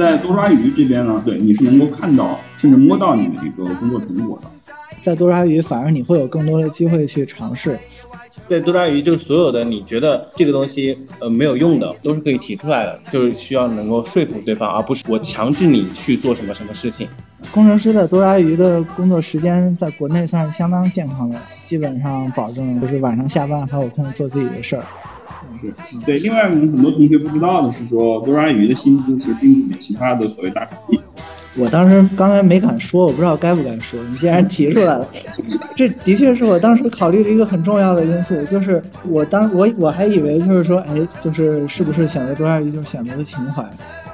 在多抓鱼这边呢，对你是能够看到甚至摸到你的一个工作成果的。在多抓鱼，反而你会有更多的机会去尝试。在多抓鱼，就是所有的你觉得这个东西呃没有用的，都是可以提出来的，就是需要能够说服对方，而不是我强制你去做什么什么事情。工程师的多抓鱼的工作时间在国内算是相当健康的，基本上保证就是晚上下班还有空做自己的事儿。是对，另外我们很多同学不知道的是说，多抓鱼的薪资其实并不比其他的所谓大厂低。我当时刚才没敢说，我不知道该不该说。你既然提出来了，这的确是我当时考虑的一个很重要的因素。就是我当我我还以为就是说，哎，就是是不是选择多抓鱼就是选择了情怀？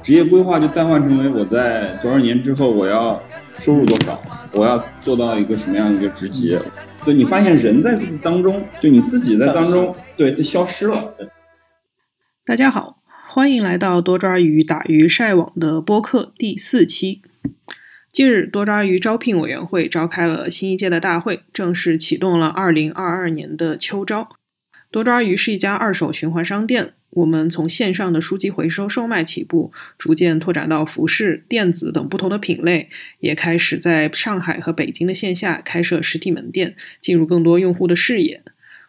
职业规划就淡化成为我在多少年之后我要收入多少，我要做到一个什么样的一个职级？对你发现人在当中，就你自己在当中，对，就消失了。大家好。欢迎来到多抓鱼打鱼晒网的播客第四期。近日，多抓鱼招聘委员会召开了新一届的大会，正式启动了二零二二年的秋招。多抓鱼是一家二手循环商店，我们从线上的书籍回收售卖起步，逐渐拓展到服饰、电子等不同的品类，也开始在上海和北京的线下开设实体门店，进入更多用户的视野。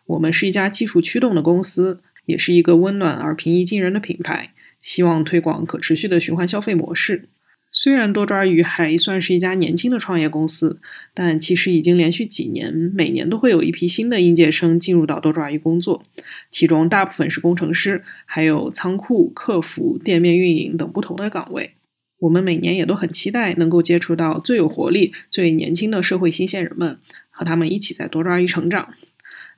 我们是一家技术驱动的公司。也是一个温暖而平易近人的品牌，希望推广可持续的循环消费模式。虽然多抓鱼还算是一家年轻的创业公司，但其实已经连续几年，每年都会有一批新的应届生进入到多抓鱼工作，其中大部分是工程师，还有仓库、客服、店面运营等不同的岗位。我们每年也都很期待能够接触到最有活力、最年轻的社会新鲜人们，和他们一起在多抓鱼成长。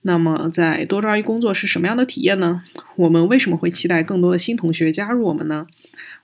那么，在多抓鱼工作是什么样的体验呢？我们为什么会期待更多的新同学加入我们呢？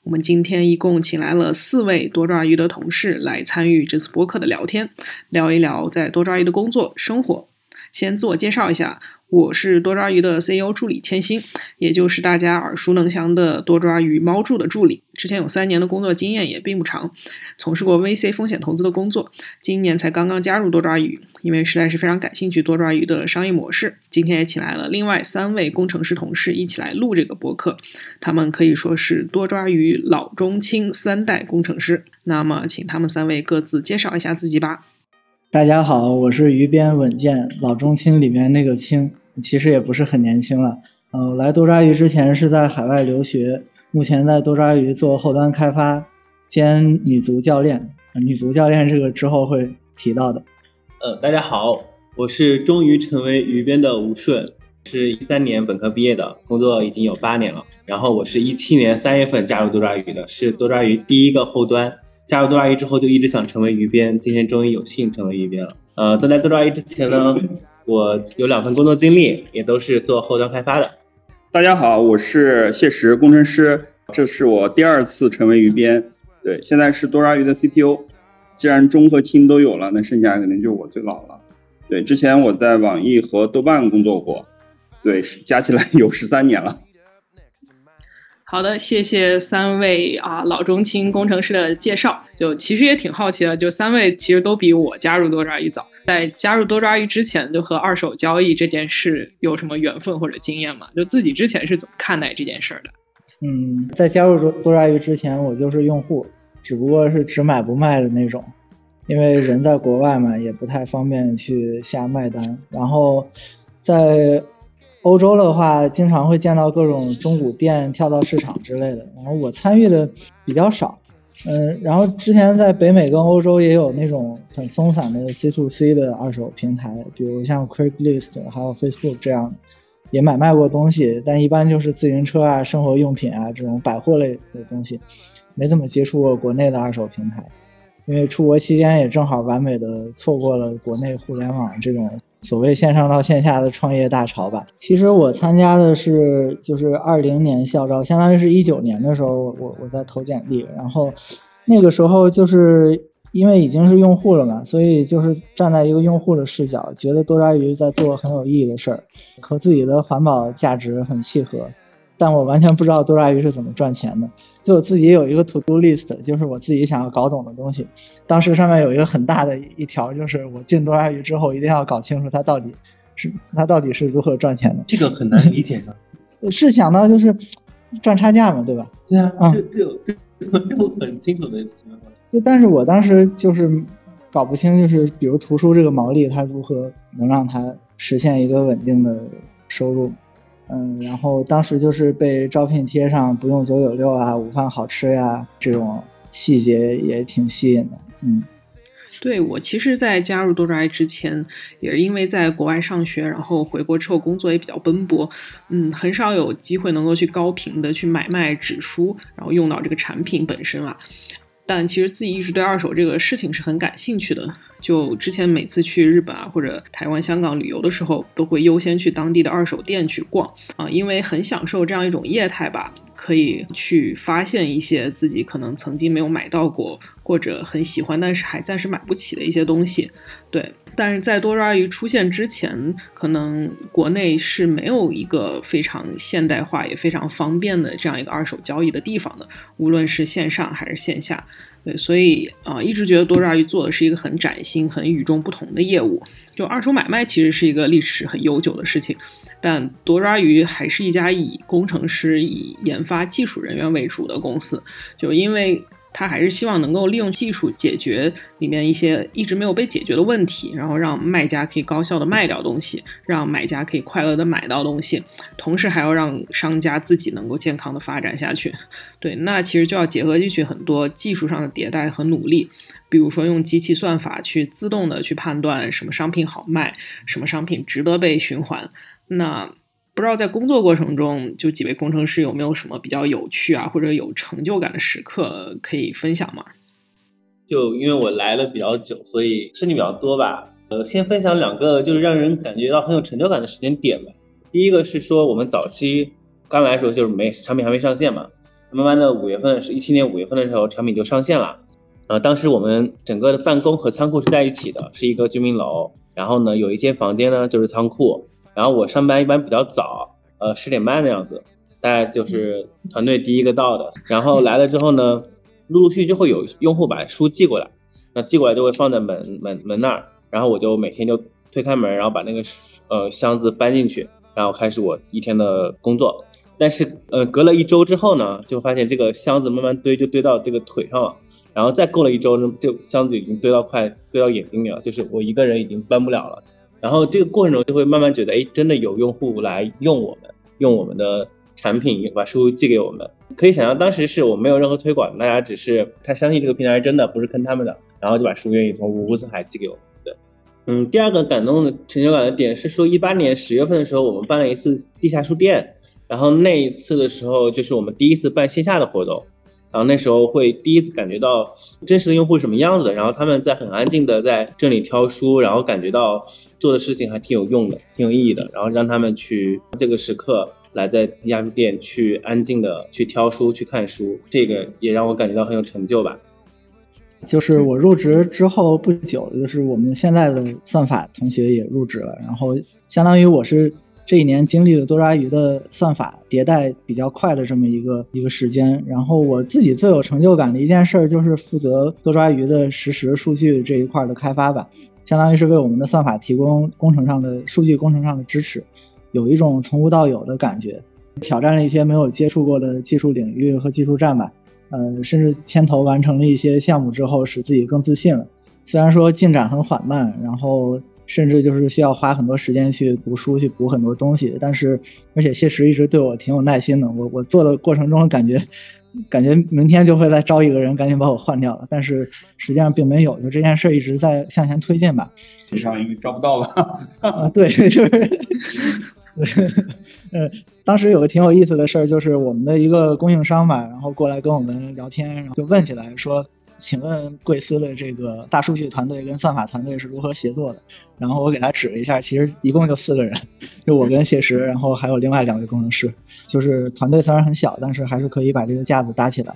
我们今天一共请来了四位多抓鱼的同事来参与这次播客的聊天，聊一聊在多抓鱼的工作生活。先自我介绍一下。我是多抓鱼的 CEO 助理千星，也就是大家耳熟能详的多抓鱼猫助的助理。之前有三年的工作经验，也并不长，从事过 VC 风险投资的工作。今年才刚刚加入多抓鱼，因为实在是非常感兴趣多抓鱼的商业模式。今天也请来了另外三位工程师同事一起来录这个播客，他们可以说是多抓鱼老中青三代工程师。那么，请他们三位各自介绍一下自己吧。大家好，我是鱼边稳健老中青里面那个青，其实也不是很年轻了。呃，来多抓鱼之前是在海外留学，目前在多抓鱼做后端开发兼女足教练。女足教练这个之后会提到的。呃，大家好，我是终于成为鱼边的吴顺，是一三年本科毕业的，工作已经有八年了。然后我是一七年三月份加入多抓鱼的，是多抓鱼第一个后端。加入多抓鱼之后，就一直想成为鱼编，今天终于有幸成为鱼编了。呃，在来多抓鱼之前呢，我有两份工作经历，也都是做后端开发的。大家好，我是谢石工程师，这是我第二次成为鱼编。对，现在是多抓鱼的 CTO。既然中和青都有了，那剩下肯定就我最老了。对，之前我在网易和豆瓣工作过，对，加起来 有十三年了。好的，谢谢三位啊老中青工程师的介绍。就其实也挺好奇的，就三位其实都比我加入多抓鱼早。在加入多抓鱼之前，就和二手交易这件事有什么缘分或者经验吗？就自己之前是怎么看待这件事儿的？嗯，在加入多多抓鱼之前，我就是用户，只不过是只买不卖的那种，因为人在国外嘛，也不太方便去下卖单。然后在欧洲的话，经常会见到各种中古店跳蚤市场之类的，然后我参与的比较少，嗯，然后之前在北美跟欧洲也有那种很松散的 C to C 的二手平台，比如像 Craigslist 还有 Facebook 这样，也买卖过东西，但一般就是自行车啊、生活用品啊这种百货类的东西，没怎么接触过国内的二手平台，因为出国期间也正好完美的错过了国内互联网这种。所谓线上到线下的创业大潮吧。其实我参加的是就是二零年校招，相当于是一九年的时候，我我在投简历，然后那个时候就是因为已经是用户了嘛，所以就是站在一个用户的视角，觉得多抓鱼在做很有意义的事儿，和自己的环保价值很契合。但我完全不知道多抓鱼是怎么赚钱的。就我自己有一个 to do list，就是我自己想要搞懂的东西。当时上面有一个很大的一条，就是我进多抓鱼之后，一定要搞清楚它到底是它到底是如何赚钱的。这个很难理解的。是想到就是赚差价嘛，对吧？对啊，这这有很清楚的。就但是我当时就是搞不清，就是比如图书这个毛利，它如何能让它实现一个稳定的收入？嗯，然后当时就是被招聘贴上不用九九六啊，午饭好吃呀这种细节也挺吸引的。嗯。对我其实，在加入多抓之前，也是因为在国外上学，然后回国之后工作也比较奔波，嗯，很少有机会能够去高频的去买卖纸书，然后用到这个产品本身啊。但其实自己一直对二手这个事情是很感兴趣的。就之前每次去日本啊或者台湾、香港旅游的时候，都会优先去当地的二手店去逛啊，因为很享受这样一种业态吧。可以去发现一些自己可能曾经没有买到过或者很喜欢但是还暂时买不起的一些东西，对。但是在多抓鱼出现之前，可能国内是没有一个非常现代化也非常方便的这样一个二手交易的地方的，无论是线上还是线下。对，所以啊，一直觉得多抓鱼做的是一个很崭新、很与众不同的业务。就二手买卖其实是一个历史很悠久的事情。但多抓鱼还是一家以工程师、以研发技术人员为主的公司，就因为他还是希望能够利用技术解决里面一些一直没有被解决的问题，然后让卖家可以高效的卖掉东西，让买家可以快乐的买到东西，同时还要让商家自己能够健康的发展下去。对，那其实就要结合进去很多技术上的迭代和努力，比如说用机器算法去自动的去判断什么商品好卖，什么商品值得被循环。那不知道在工作过程中，就几位工程师有没有什么比较有趣啊，或者有成就感的时刻可以分享吗？就因为我来了比较久，所以事情比较多吧。呃，先分享两个就是让人感觉到很有成就感的时间点吧。第一个是说我们早期刚来的时候就是没产品还没上线嘛，慢慢的五月份是一七年五月份的时候产品就上线了。呃，当时我们整个的办公和仓库是在一起的，是一个居民楼，然后呢有一间房间呢就是仓库。然后我上班一般比较早，呃，十点半的样子，大概就是团队第一个到的。然后来了之后呢，陆陆续续就会有用户把书寄过来，那寄过来就会放在门门门那儿，然后我就每天就推开门，然后把那个呃箱子搬进去，然后开始我一天的工作。但是呃，隔了一周之后呢，就发现这个箱子慢慢堆，就堆到这个腿上了。然后再过了一周，就箱子已经堆到快堆到眼睛里了，就是我一个人已经搬不了了。然后这个过程中就会慢慢觉得，哎，真的有用户来用我们，用我们的产品把书寄给我们。可以想象，当时是我没有任何推广，大家只是他相信这个平台是真的，不是坑他们的，然后就把书愿意从五湖四海寄给我们。对，嗯，第二个感动的成就感的点是说，一八年十月份的时候，我们办了一次地下书店，然后那一次的时候就是我们第一次办线下的活动。然后那时候会第一次感觉到真实的用户是什么样子的，然后他们在很安静的在这里挑书，然后感觉到做的事情还挺有用的，挺有意义的，然后让他们去这个时刻来在地下书店去安静的去挑书去看书，这个也让我感觉到很有成就吧。就是我入职之后不久，就是我们现在的算法同学也入职了，然后相当于我是。这一年经历了多抓鱼的算法迭代比较快的这么一个一个时间，然后我自己最有成就感的一件事儿就是负责多抓鱼的实时数据这一块的开发吧，相当于是为我们的算法提供工程上的数据工程上的支持，有一种从无到有的感觉，挑战了一些没有接触过的技术领域和技术栈吧，呃，甚至牵头完成了一些项目之后，使自己更自信了。虽然说进展很缓慢，然后。甚至就是需要花很多时间去读书，去补很多东西。但是，而且谢石一直对我挺有耐心的。我我做的过程中感觉，感觉明天就会再招一个人，赶紧把我换掉了。但是实际上并没有，就这件事一直在向前推进吧。实际上因为招不到了。啊，对，就是，呃，当时有个挺有意思的事儿，就是我们的一个供应商吧，然后过来跟我们聊天，然后就问起来说。请问贵司的这个大数据团队跟算法团队是如何协作的？然后我给他指了一下，其实一共就四个人，就我跟谢石，然后还有另外两位工程师。就是团队虽然很小，但是还是可以把这个架子搭起来。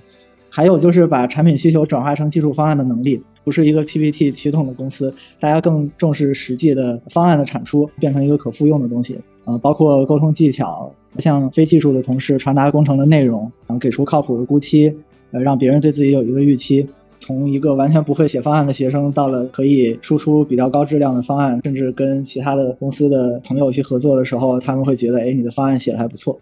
还有就是把产品需求转化成技术方案的能力，不是一个 PPT 驱动的公司，大家更重视实际的方案的产出，变成一个可复用的东西。呃，包括沟通技巧，向非技术的同事传达工程的内容，然后给出靠谱的估期，呃，让别人对自己有一个预期。从一个完全不会写方案的学生，到了可以输出比较高质量的方案，甚至跟其他的公司的朋友去合作的时候，他们会觉得，哎，你的方案写的还不错。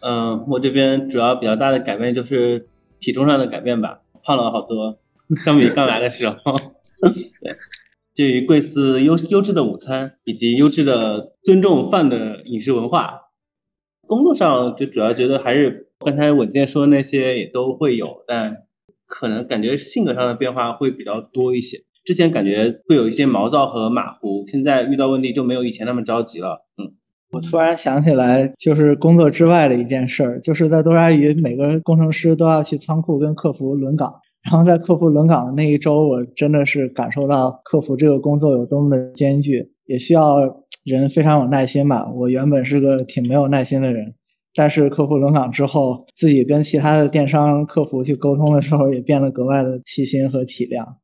嗯，我这边主要比较大的改变就是体重上的改变吧，胖了好多，相比刚来的时候。对，于贵司优优质的午餐以及优质的尊重饭的饮食文化，工作上就主要觉得还是刚才稳健说的那些也都会有，但可能感觉性格上的变化会比较多一些。之前感觉会有一些毛躁和马虎，现在遇到问题就没有以前那么着急了。嗯，我突然想起来，就是工作之外的一件事儿，就是在多抓鱼，每个工程师都要去仓库跟客服轮岗。然后在客服轮岗的那一周，我真的是感受到客服这个工作有多么的艰巨，也需要人非常有耐心吧。我原本是个挺没有耐心的人，但是客户轮岗之后，自己跟其他的电商客服去沟通的时候，也变得格外的细心和体谅。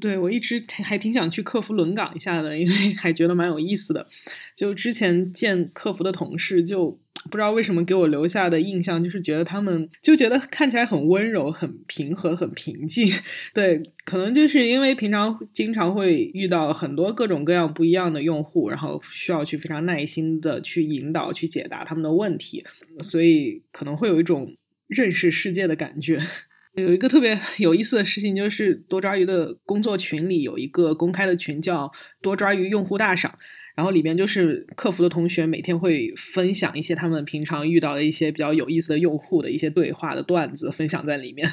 对，我一直还挺想去客服轮岗一下的，因为还觉得蛮有意思的。就之前见客服的同事，就不知道为什么给我留下的印象就是觉得他们就觉得看起来很温柔、很平和、很平静。对，可能就是因为平常经常会遇到很多各种各样不一样的用户，然后需要去非常耐心的去引导、去解答他们的问题，所以可能会有一种认识世界的感觉。有一个特别有意思的事情，就是多抓鱼的工作群里有一个公开的群，叫多抓鱼用户大赏。然后里边就是客服的同学每天会分享一些他们平常遇到的一些比较有意思的用户的一些对话的段子，分享在里面，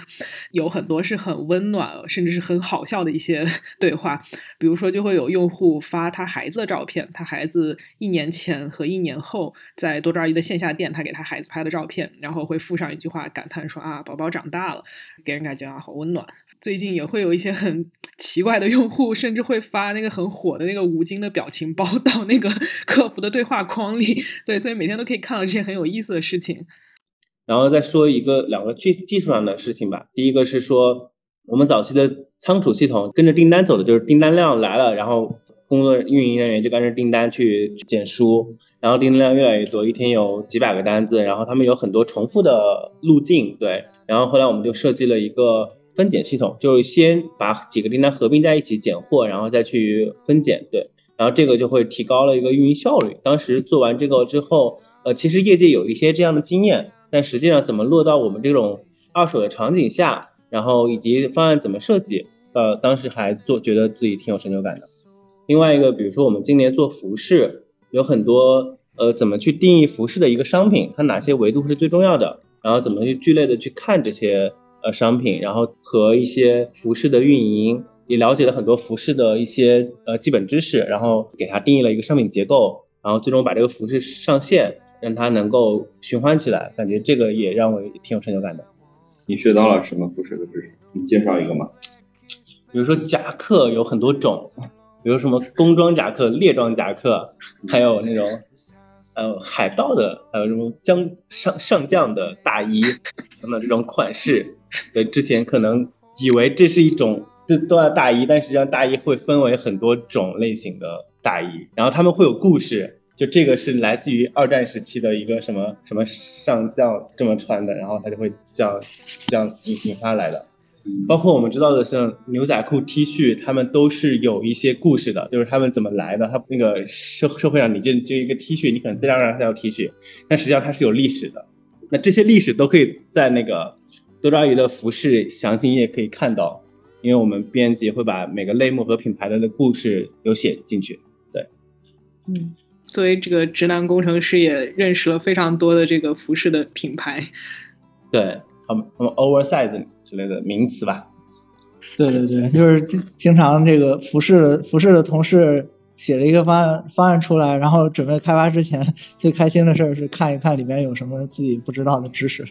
有很多是很温暖，甚至是很好笑的一些 对话。比如说，就会有用户发他孩子的照片，他孩子一年前和一年后在多抓鱼的线下店，他给他孩子拍的照片，然后会附上一句话，感叹说啊，宝宝长大了，给人感觉啊，好温暖。最近也会有一些很奇怪的用户，甚至会发那个很火的那个吴京的表情包到那个 客服的对话框里。对，所以每天都可以看到这些很有意思的事情。然后再说一个两个技技术上的事情吧。第一个是说，我们早期的仓储系统跟着订单走的，就是订单量来了，然后工作运营人员就跟着订单去检书，然后订单量越来越多，一天有几百个单子，然后他们有很多重复的路径。对，然后后来我们就设计了一个。分拣系统就是先把几个订单合并在一起拣货，然后再去分拣，对，然后这个就会提高了一个运营效率。当时做完这个之后，呃，其实业界有一些这样的经验，但实际上怎么落到我们这种二手的场景下，然后以及方案怎么设计，呃，当时还做觉得自己挺有成就感的。另外一个，比如说我们今年做服饰，有很多呃，怎么去定义服饰的一个商品，它哪些维度是最重要的，然后怎么去聚类的去看这些。呃，商品，然后和一些服饰的运营，也了解了很多服饰的一些呃基本知识，然后给它定义了一个商品结构，然后最终把这个服饰上线，让它能够循环起来，感觉这个也让我挺有成就感的。你学到了什么服饰的知识？你介绍一个吗？比如说夹克有很多种，比如什么工装夹克、列装夹克，还有那种。呃，海盗的，还有什么将上上将的大衣等等这种款式，对，之前可能以为这是一种这都要大衣，但实际上大衣会分为很多种类型的大衣，然后他们会有故事，就这个是来自于二战时期的一个什么什么上将这么穿的，然后他就会这样这样引引发来的。包括我们知道的像牛仔裤、T 恤，他们都是有一些故事的，就是他们怎么来的。他那个社社会上，你这这一个 T 恤，你可能非常让他要 T 恤，但实际上它是有历史的。那这些历史都可以在那个多抓鱼的服饰详情页可以看到，因为我们编辑会把每个类目和品牌的的故事有写进去。对，嗯，作为这个直男工程师，也认识了非常多的这个服饰的品牌。对。他们他们 oversize 之类的名词吧？对对对，就是经经常这个服饰服饰的同事写了一个方案方案出来，然后准备开发之前，最开心的事儿是看一看里面有什么自己不知道的知识。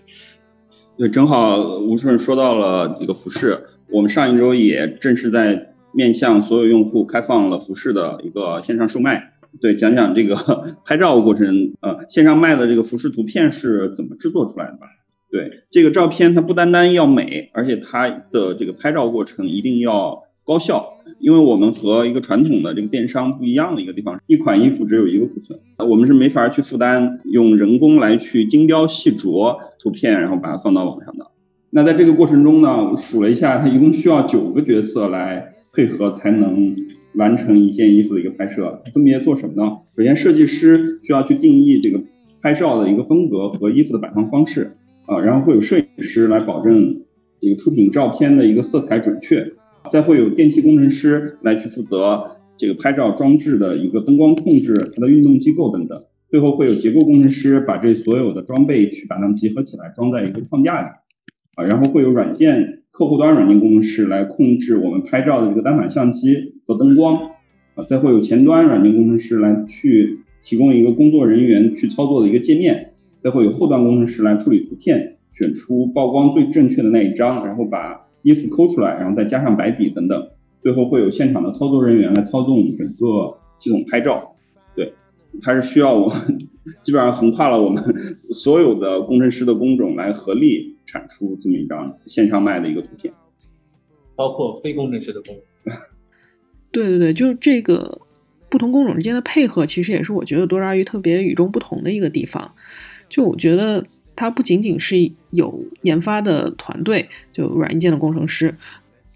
对，正好吴顺说到了这个服饰，我们上一周也正式在面向所有用户开放了服饰的一个线上售卖。对，讲讲这个 拍照过程，呃，线上卖的这个服饰图片是怎么制作出来的吧？对这个照片，它不单单要美，而且它的这个拍照过程一定要高效。因为我们和一个传统的这个电商不一样的一个地方，一款衣服只有一个库存，我们是没法去负担用人工来去精雕细琢图片，然后把它放到网上的。那在这个过程中呢，我数了一下，它一共需要九个角色来配合才能完成一件衣服的一个拍摄。分别做什么呢？首先，设计师需要去定义这个拍照的一个风格和衣服的摆放方式。啊，然后会有摄影师来保证这个出品照片的一个色彩准确，再会有电气工程师来去负责这个拍照装置的一个灯光控制、它的运动机构等等，最后会有结构工程师把这所有的装备去把它们集合起来装在一个框架里，啊，然后会有软件客户端软件工程师来控制我们拍照的这个单反相机和灯光，啊，再会有前端软件工程师来去提供一个工作人员去操作的一个界面，再会有后端工程师来处理图片。选出曝光最正确的那一张，然后把衣服抠出来，然后再加上白底等等，最后会有现场的操作人员来操纵整个系统拍照。对，它是需要我们基本上横跨了我们所有的工程师的工种来合力产出这么一张线上卖的一个图片，包括非工程师的工。对对对，就是这个不同工种之间的配合，其实也是我觉得多抓鱼特别与众不同的一个地方。就我觉得。它不仅仅是有研发的团队，就软硬件的工程师，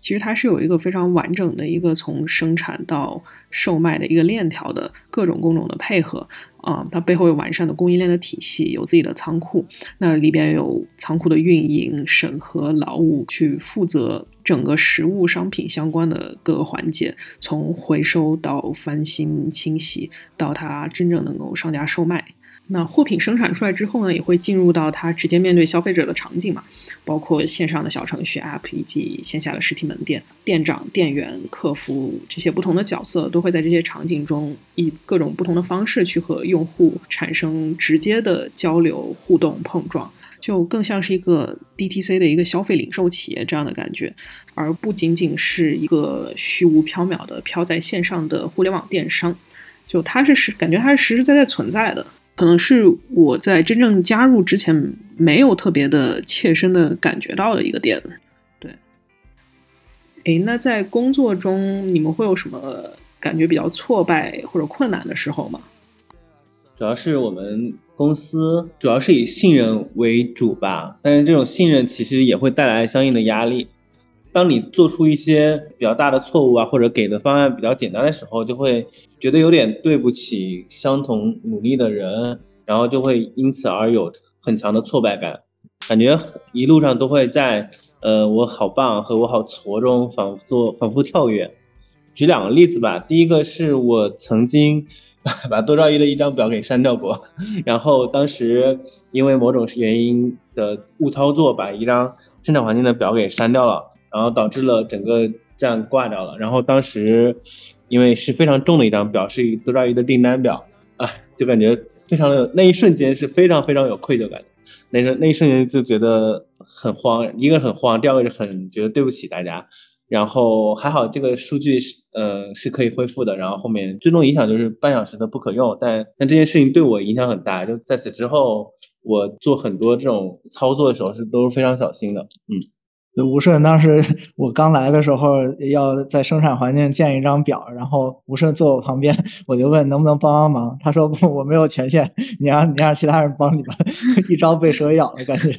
其实它是有一个非常完整的一个从生产到售卖的一个链条的各种工种的配合啊，它背后有完善的供应链的体系，有自己的仓库，那里边有仓库的运营、审核、劳务，去负责整个实物商品相关的各个环节，从回收到翻新清洗，到它真正能够上架售卖。那货品生产出来之后呢，也会进入到它直接面对消费者的场景嘛，包括线上的小程序 App 以及线下的实体门店，店长、店员、客服这些不同的角色都会在这些场景中以各种不同的方式去和用户产生直接的交流、互动、碰撞，就更像是一个 DTC 的一个消费零售企业这样的感觉，而不仅仅是一个虚无缥缈的飘在线上的互联网电商，就它是实感觉它是实实在在存在的。可能是我在真正加入之前没有特别的切身的感觉到的一个点，对。哎，那在工作中你们会有什么感觉比较挫败或者困难的时候吗？主要是我们公司主要是以信任为主吧，但是这种信任其实也会带来相应的压力。当你做出一些比较大的错误啊，或者给的方案比较简单的时候，就会觉得有点对不起相同努力的人，然后就会因此而有很强的挫败感，感觉一路上都会在呃我好棒和我好挫中反复做反复跳跃。举两个例子吧，第一个是我曾经把多兆一的一张表给删掉过，然后当时因为某种原因的误操作，把一张生产环境的表给删掉了。然后导致了整个站挂掉了。然后当时，因为是非常重的一张表，是多抓鱼的订单表，哎，就感觉非常的那一瞬间是非常非常有愧疚感。那个那一瞬间就觉得很慌，一个很慌，第二个是很觉得对不起大家。然后还好这个数据是呃是可以恢复的。然后后面最终影响就是半小时的不可用，但但这件事情对我影响很大。就在此之后，我做很多这种操作的时候是都是非常小心的，嗯。吴顺当时我刚来的时候，要在生产环境建一张表，然后吴顺坐我旁边，我就问能不能帮帮忙，他说，我没有权限，你让你让其他人帮你吧，一朝被蛇咬的感觉。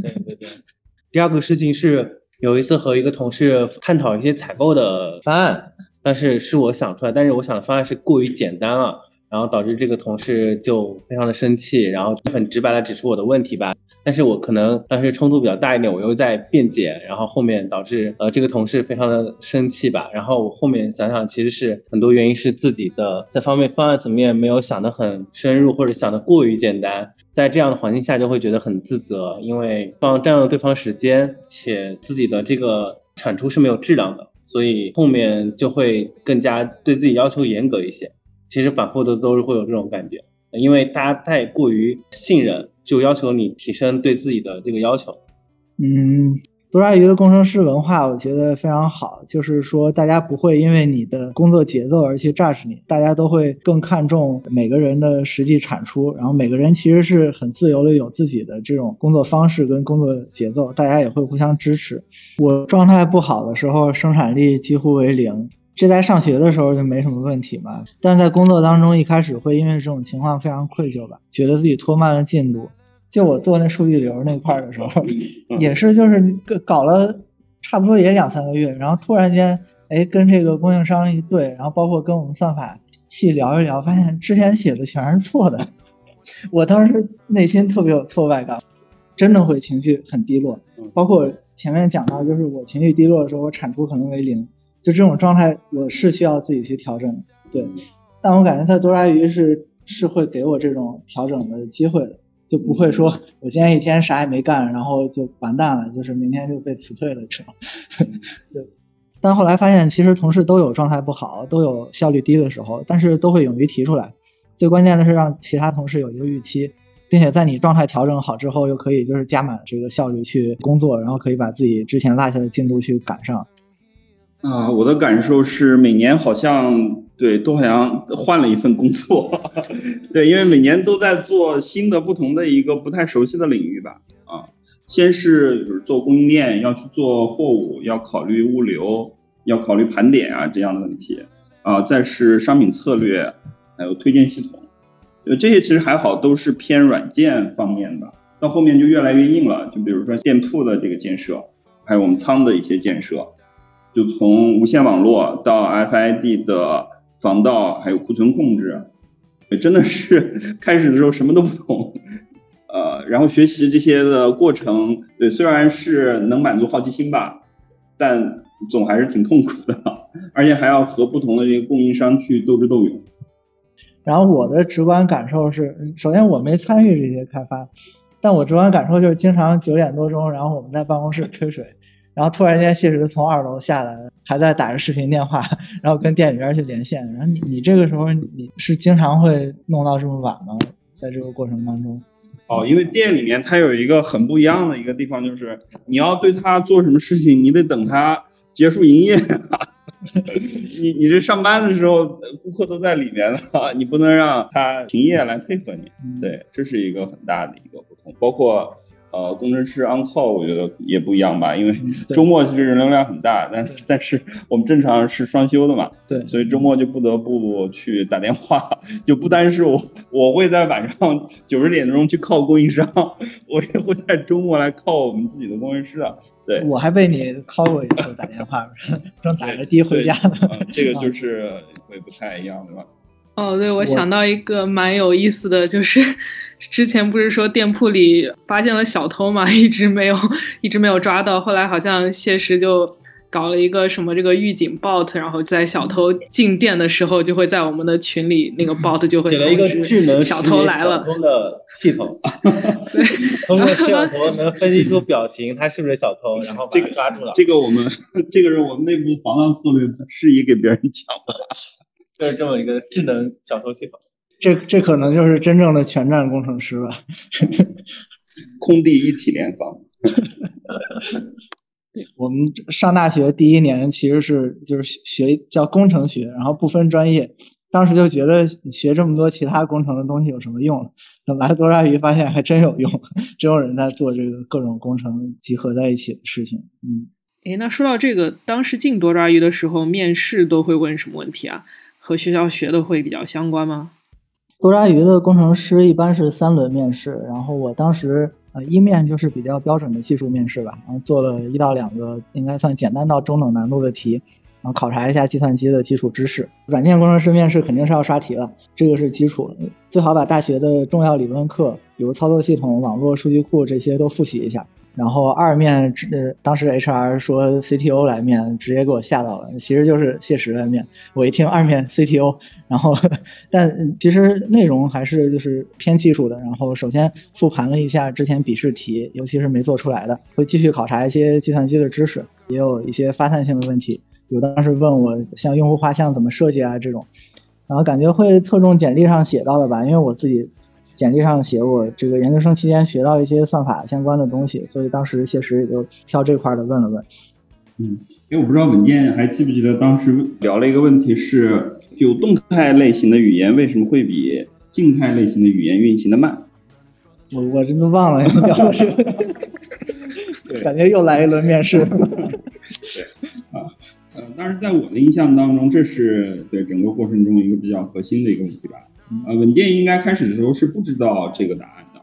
对对对。第二个事情是有一次和一个同事探讨一些采购的方案，但是是我想出来，但是我想的方案是过于简单了，然后导致这个同事就非常的生气，然后很直白的指出我的问题吧。但是我可能当时冲突比较大一点，我又在辩解，然后后面导致呃这个同事非常的生气吧。然后我后面想想，其实是很多原因是自己的在方面方案层面没有想得很深入，或者想的过于简单，在这样的环境下就会觉得很自责，因为方占用了对方时间，且自己的这个产出是没有质量的，所以后面就会更加对自己要求严格一些。其实反复的都是会有这种感觉，因为大家太过于信任。就要求你提升对自己的这个要求。嗯，多抓鱼的工程师文化我觉得非常好，就是说大家不会因为你的工作节奏而去 judge 你，大家都会更看重每个人的实际产出。然后每个人其实是很自由的，有自己的这种工作方式跟工作节奏，大家也会互相支持。我状态不好的时候，生产力几乎为零。这在上学的时候就没什么问题嘛，但在工作当中一开始会因为这种情况非常愧疚吧，觉得自己拖慢了进度。就我做那数据流那块的时候，也是就是搞了差不多也两三个月，然后突然间，哎，跟这个供应商一对，然后包括跟我们算法器聊一聊，发现之前写的全是错的，我当时内心特别有挫败感。真的会情绪很低落。包括前面讲到，就是我情绪低落的时候，我产出可能为零，就这种状态，我是需要自己去调整的。对，但我感觉在多抓鱼是是会给我这种调整的机会的，就不会说我今天一天啥也没干，然后就完蛋了，就是明天就被辞退了这种。对。但后来发现，其实同事都有状态不好，都有效率低的时候，但是都会勇于提出来。最关键的是让其他同事有一个预期，并且在你状态调整好之后，又可以就是加满这个效率去工作，然后可以把自己之前落下的进度去赶上。啊，我的感受是每年好像对都好像换了一份工作，对，因为每年都在做新的不同的一个不太熟悉的领域吧。啊。先是做供应链，要去做货物，要考虑物流，要考虑盘点啊这样的问题啊。再是商品策略，还有推荐系统，就，这些其实还好，都是偏软件方面的。到后面就越来越硬了，就比如说店铺的这个建设，还有我们仓的一些建设，就从无线网络到 FID 的防盗，还有库存控制，真的是开始的时候什么都不懂。呃，然后学习这些的过程，对，虽然是能满足好奇心吧，但总还是挺痛苦的，而且还要和不同的这个供应商去斗智斗勇。然后我的直观感受是，首先我没参与这些开发，但我直观感受就是，经常九点多钟，然后我们在办公室吹水，然后突然间谢石从二楼下来，还在打着视频电话，然后跟店里边去连线。然后你你这个时候你是经常会弄到这么晚吗？在这个过程当中？哦，因为店里面它有一个很不一样的一个地方，就是你要对他做什么事情，你得等他结束营业。你你这上班的时候，顾客都在里面了，你不能让他停业来配合你。对，这是一个很大的一个不同，包括。呃，工程师 on call 我觉得也不一样吧，因为周末其实人流量很大，但但是我们正常是双休的嘛，对，所以周末就不得不去打电话，就不单是我，我会在晚上九十点钟去靠供应商，我也会在周末来靠我们自己的工程师的。对，我还被你 call 过一次打电话，正打着的回家呢。这个就是会不太一样，对吧？哦，对，我想到一个蛮有意思的，就是之前不是说店铺里发现了小偷嘛，一直没有，一直没有抓到。后来好像谢石就搞了一个什么这个预警 bot，然后在小偷进店的时候，就会在我们的群里那个 bot 就会了一个智能小偷来了的系统 对，通过摄像头能分析出表情，他是不是小偷，然后把他抓住了。这个我们这个是我们内部防范策略，适宜给别人讲的。就是这么一个智能小偷系统，这这可能就是真正的全站工程师吧，空地一体联防。我们上大学第一年其实是就是学叫工程学，然后不分专业，当时就觉得学这么多其他工程的东西有什么用？等来多抓鱼发现还真有用，真有人在做这个各种工程集合在一起的事情。嗯，哎，那说到这个，当时进多抓鱼的时候，面试都会问什么问题啊？和学校学的会比较相关吗？多抓鱼的工程师一般是三轮面试，然后我当时呃一面就是比较标准的技术面试吧，然后做了一到两个应该算简单到中等难度的题，然后考察一下计算机的基础知识。软件工程师面试肯定是要刷题了，这个是基础，最好把大学的重要理论课，比如操作系统、网络、数据库这些都复习一下。然后二面，呃，当时 HR 说 CTO 来面，直接给我吓到了。其实就是谢石来面。我一听二面 CTO，然后，但其实内容还是就是偏技术的。然后首先复盘了一下之前笔试题，尤其是没做出来的，会继续考察一些计算机的知识，也有一些发散性的问题。有当时问我像用户画像怎么设计啊这种，然后感觉会侧重简历上写到的吧，因为我自己。简历上写我这个研究生期间学到一些算法相关的东西，所以当时谢实也就挑这块的问了问。嗯，因为我不知道文健还记不记得当时聊了一个问题是，就动态类型的语言为什么会比静态类型的语言运行的慢？我我真的忘了聊这个，感觉又来一轮面试。对啊，呃，但是在我的印象当中，这是对整个过程中一个比较核心的一个问题吧。呃，稳健应该开始的时候是不知道这个答案的，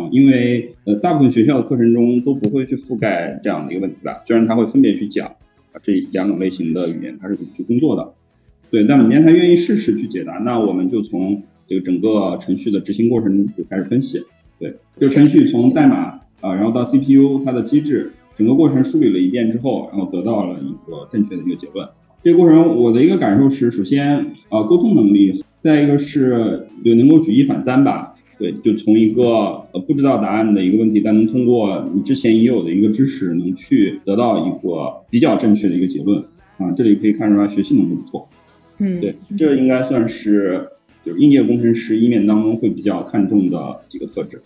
啊，因为呃，大部分学校的课程中都不会去覆盖这样的一个问题吧，虽然他会分别去讲啊这两种类型的语言它是怎么去工作的，对，但稳健他愿意试试去解答，那我们就从这个整个程序的执行过程就开始分析，对，这个程序从代码啊，然后到 CPU 它的机制，整个过程梳理了一遍之后，然后得到了一个正确的一个结论。这个过程我的一个感受是，首先啊沟通能力，再一个是对能够举一反三吧，对，就从一个呃不知道答案的一个问题，但能通过你之前已有的一个知识，能去得到一个比较正确的一个结论啊。这里可以看出来学习能力不错。嗯，对，这应该算是就是应届工程师一面当中会比较看重的几个特质。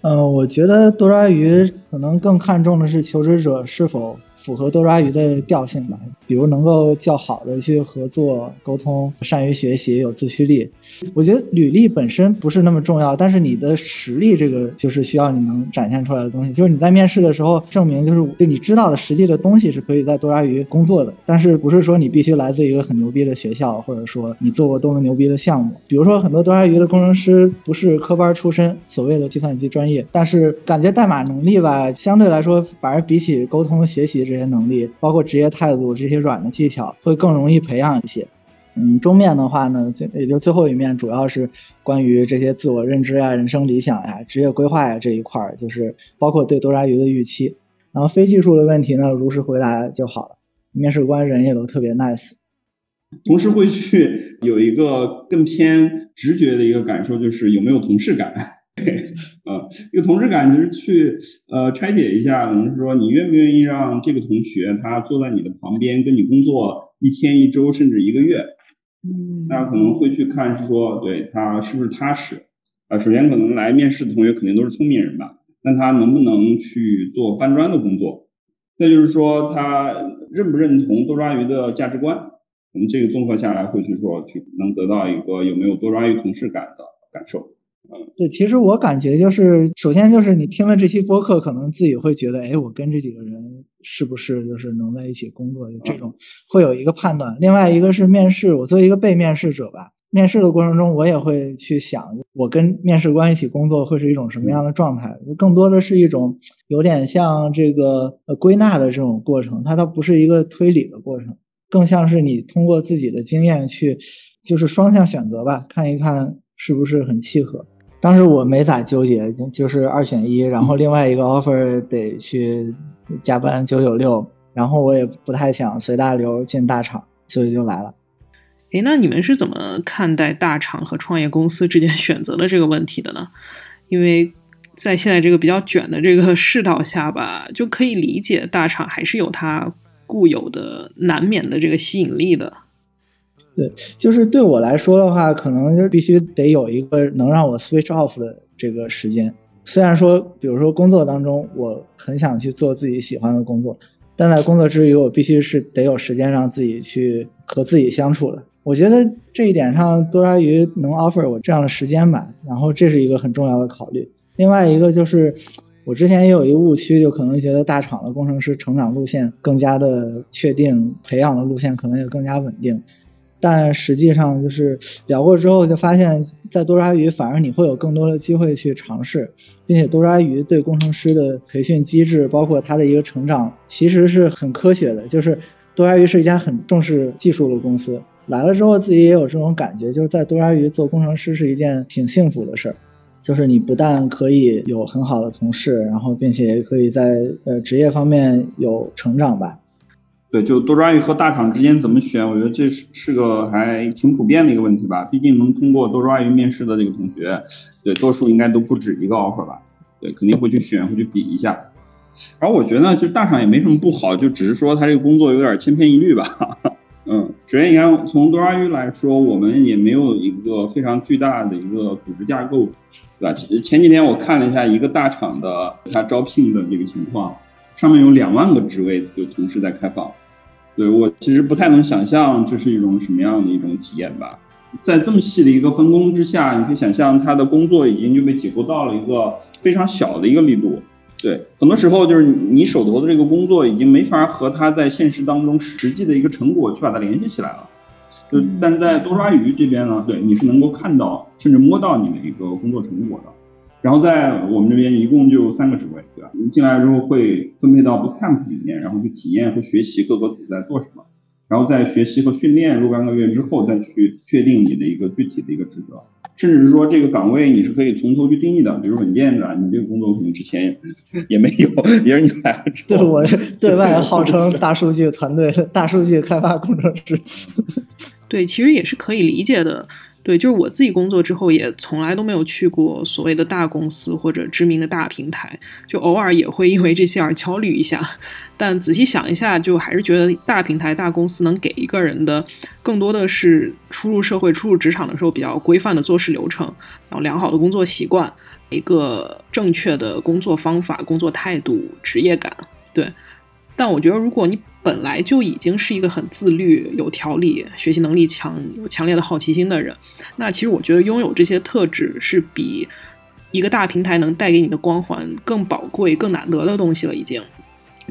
嗯，我觉得多抓鱼可能更看重的是求职者是否。符合多抓鱼的调性吧，比如能够较好的去合作沟通，善于学习，有自驱力。我觉得履历本身不是那么重要，但是你的实力这个就是需要你能展现出来的东西。就是你在面试的时候证明，就是就你知道的实际的东西是可以在多抓鱼工作的，但是不是说你必须来自一个很牛逼的学校，或者说你做过多么牛逼的项目。比如说很多多抓鱼的工程师不是科班出身，所谓的计算机专业，但是感觉代码能力吧，相对来说反而比起沟通学习这。这些能力，包括职业态度，这些软的技巧会更容易培养一些。嗯，中面的话呢，也就最后一面，主要是关于这些自我认知呀、人生理想呀、职业规划呀这一块儿，就是包括对多抓鱼的预期。然后非技术的问题呢，如实回答就好了。面试官人也都特别 nice，同时会去有一个更偏直觉的一个感受，就是有没有同事感。对，啊，这个同事感就是去呃拆解一下，可能是说你愿不愿意让这个同学他坐在你的旁边跟你工作一天一周甚至一个月，嗯，大家可能会去看是说对他是不是踏实啊。首先可能来面试的同学肯定都是聪明人吧，那他能不能去做搬砖的工作？再就是说他认不认同多抓鱼的价值观？我们这个综合下来会去说去能得到一个有没有多抓鱼同事感的感受。对，其实我感觉就是，首先就是你听了这期播客，可能自己会觉得，哎，我跟这几个人是不是就是能在一起工作，这种会有一个判断。另外一个是面试，我作为一个被面试者吧，面试的过程中，我也会去想，我跟面试官一起工作会是一种什么样的状态？更多的是一种有点像这个呃归纳的这种过程，它倒不是一个推理的过程，更像是你通过自己的经验去，就是双向选择吧，看一看是不是很契合。当时我没咋纠结，就是二选一，然后另外一个 offer 得去加班九九六，然后我也不太想随大流进大厂，所以就来了。哎，那你们是怎么看待大厂和创业公司之间选择的这个问题的呢？因为在现在这个比较卷的这个世道下吧，就可以理解大厂还是有它固有的难免的这个吸引力的。对，就是对我来说的话，可能就必须得有一个能让我 switch off 的这个时间。虽然说，比如说工作当中，我很想去做自己喜欢的工作，但在工作之余，我必须是得有时间让自己去和自己相处的。我觉得这一点上，多抓鱼能 offer 我这样的时间吧，然后这是一个很重要的考虑。另外一个就是，我之前也有一个误区，就可能觉得大厂的工程师成长路线更加的确定，培养的路线可能也更加稳定。但实际上就是聊过之后，就发现，在多抓鱼反而你会有更多的机会去尝试，并且多抓鱼对工程师的培训机制，包括他的一个成长，其实是很科学的。就是多抓鱼是一家很重视技术的公司，来了之后自己也有这种感觉，就是在多抓鱼做工程师是一件挺幸福的事儿，就是你不但可以有很好的同事，然后并且也可以在呃职业方面有成长吧。对，就多抓鱼和大厂之间怎么选？我觉得这是是个还挺普遍的一个问题吧。毕竟能通过多抓鱼面试的这个同学，对，多数应该都不止一个 offer 吧？对，肯定会去选，会去比一下。而我觉得，就大厂也没什么不好，就只是说他这个工作有点千篇一律吧。嗯，首先你看，从多抓鱼来说，我们也没有一个非常巨大的一个组织架构，对吧？前几天我看了一下一个大厂的他招聘的这个情况，上面有两万个职位就同时在开放。对我其实不太能想象这是一种什么样的一种体验吧，在这么细的一个分工之下，你可以想象他的工作已经就被解构到了一个非常小的一个力度。对，很多时候就是你手头的这个工作已经没法和他在现实当中实际的一个成果去把它联系起来了。就但是在多抓鱼这边呢，对你是能够看到甚至摸到你的一个工作成果的。然后在我们这边一共就三个职位，对吧？你进来之后会分配到 bootcamp 里面，然后去体验和学习各个组在做什么，然后在学习和训练若干个月之后，再去确定你的一个具体的一个职责。甚至是说这个岗位你是可以从头去定义的，比如稳健的，你这个工作可能之前也没有，也是你来了之后。对我对外号称大数据团队、大数据开发工程师。对，其实也是可以理解的。对，就是我自己工作之后，也从来都没有去过所谓的大公司或者知名的大平台，就偶尔也会因为这些而焦虑一下。但仔细想一下，就还是觉得大平台、大公司能给一个人的，更多的是初入社会、初入职场的时候比较规范的做事流程，然后良好的工作习惯，一个正确的工作方法、工作态度、职业感。对，但我觉得如果你本来就已经是一个很自律、有条理、学习能力强、有强烈的好奇心的人，那其实我觉得拥有这些特质是比一个大平台能带给你的光环更宝贵、更难得的东西了。已经，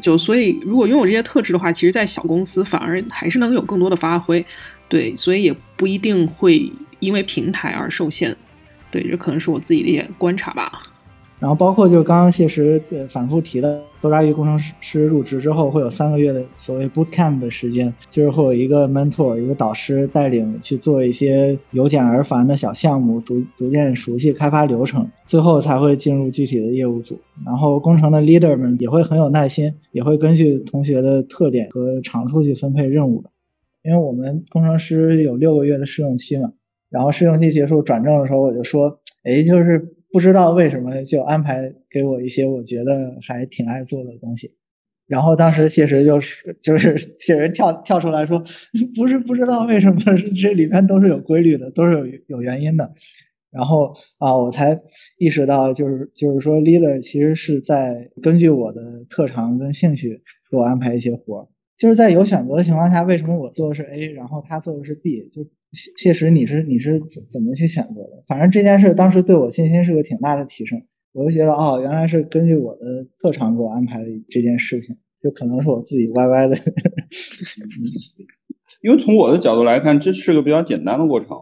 就所以如果拥有这些特质的话，其实，在小公司反而还是能有更多的发挥。对，所以也不一定会因为平台而受限。对，这可能是我自己的一些观察吧。然后包括就刚刚谢石呃反复提的，多抓鱼工程师入职之后会有三个月的所谓 boot camp 的时间，就是会有一个 mentor 一个导师带领去做一些由简而繁的小项目，逐逐渐熟悉开发流程，最后才会进入具体的业务组。然后工程的 leader 们也会很有耐心，也会根据同学的特点和长处去分配任务的。因为我们工程师有六个月的试用期嘛，然后试用期结束转正的时候，我就说，哎，就是。不知道为什么就安排给我一些我觉得还挺爱做的东西，然后当时谢石就是就是 谢石跳跳出来说，不是不知道为什么这里面都是有规律的，都是有有原因的，然后啊我才意识到就是就是说 leader 其实是在根据我的特长跟兴趣给我安排一些活儿，就是在有选择的情况下，为什么我做的是 A，然后他做的是 B 就。谢实，你是你是怎怎么去选择的？反正这件事当时对我信心是个挺大的提升。我就觉得，哦，原来是根据我的特长给我安排的这件事情，就可能是我自己歪歪的。因为从我的角度来看，这是个比较简单的过程，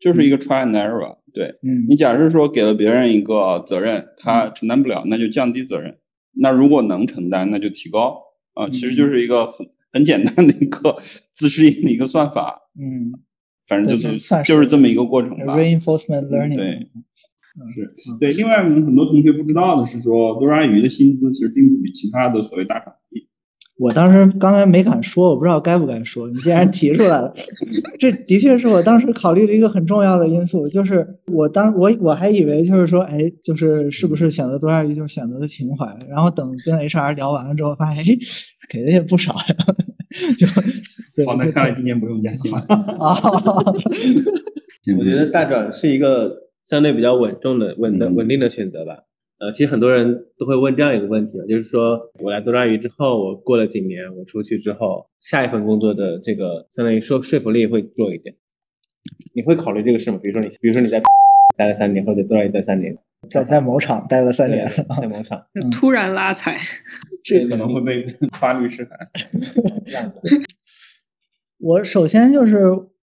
就是一个 try and error。对，嗯，你假设说给了别人一个责任，他承担不了，那就降低责任；那如果能承担，那就提高。啊，其实就是一个很很简单的一个自适应的一个算法。嗯。反正就是就是这么一个过程吧。Reinforcement learning。对，是，对。另外，我们很多同学不知道的是，说多抓鱼的薪资其实并不比其他的所谓大厂低。我当时刚才没敢说，我不知道该不该说。你既然提出来了，这的确是我当时考虑的一个很重要的因素。就是我当我我还以为就是说，哎，就是是不是选择多抓鱼就是选择的情怀。然后等跟 HR 聊完了之后，发现哎，给的也不少呀。就。好，那看来今年不用加薪了。啊，我觉得大转是一个相对比较稳重的、稳的、稳定的选择吧。呃，其实很多人都会问这样一个问题，就是说我来多抓鱼之后，我过了几年，我出去之后，下一份工作的这个相当于说说服力会弱一点。你会考虑这个事吗？比如说你，比如说你在待了三年，或者多抓鱼待三年，在在某厂待了三年，在某厂突然拉踩，这可能会被发律师函。我首先就是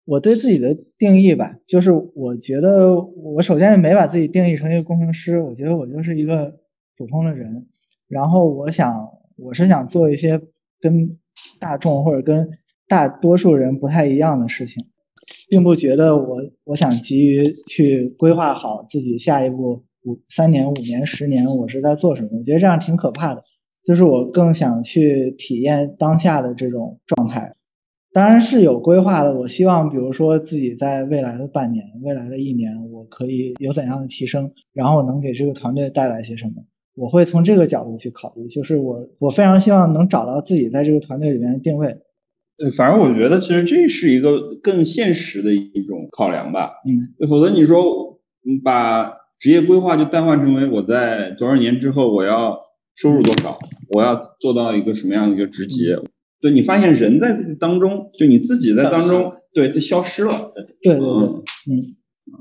我对自己的定义吧，就是我觉得我首先没把自己定义成一个工程师，我觉得我就是一个普通的人。然后我想，我是想做一些跟大众或者跟大多数人不太一样的事情，并不觉得我我想急于去规划好自己下一步五三年、五年、十年我是在做什么。我觉得这样挺可怕的，就是我更想去体验当下的这种状态。当然是有规划的。我希望，比如说自己在未来的半年、未来的一年，我可以有怎样的提升，然后能给这个团队带来些什么。我会从这个角度去考虑，就是我我非常希望能找到自己在这个团队里面的定位。呃，反正我觉得其实这是一个更现实的一种考量吧。嗯，否则你说把职业规划就淡化成为我在多少年之后我要收入多少，我要做到一个什么样的一个职级。对你发现人在当中，就你自己在当中，对，就消失了。对对对，嗯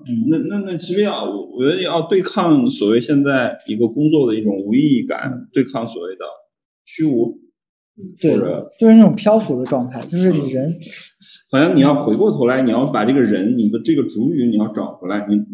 嗯，那那那其实要，我觉得要对抗所谓现在一个工作的一种无意义感，对抗所谓的虚无，对，就是那种漂浮的状态，就是你人，好像你要回过头来，你要把这个人，你的这个主语你要找回来，你你。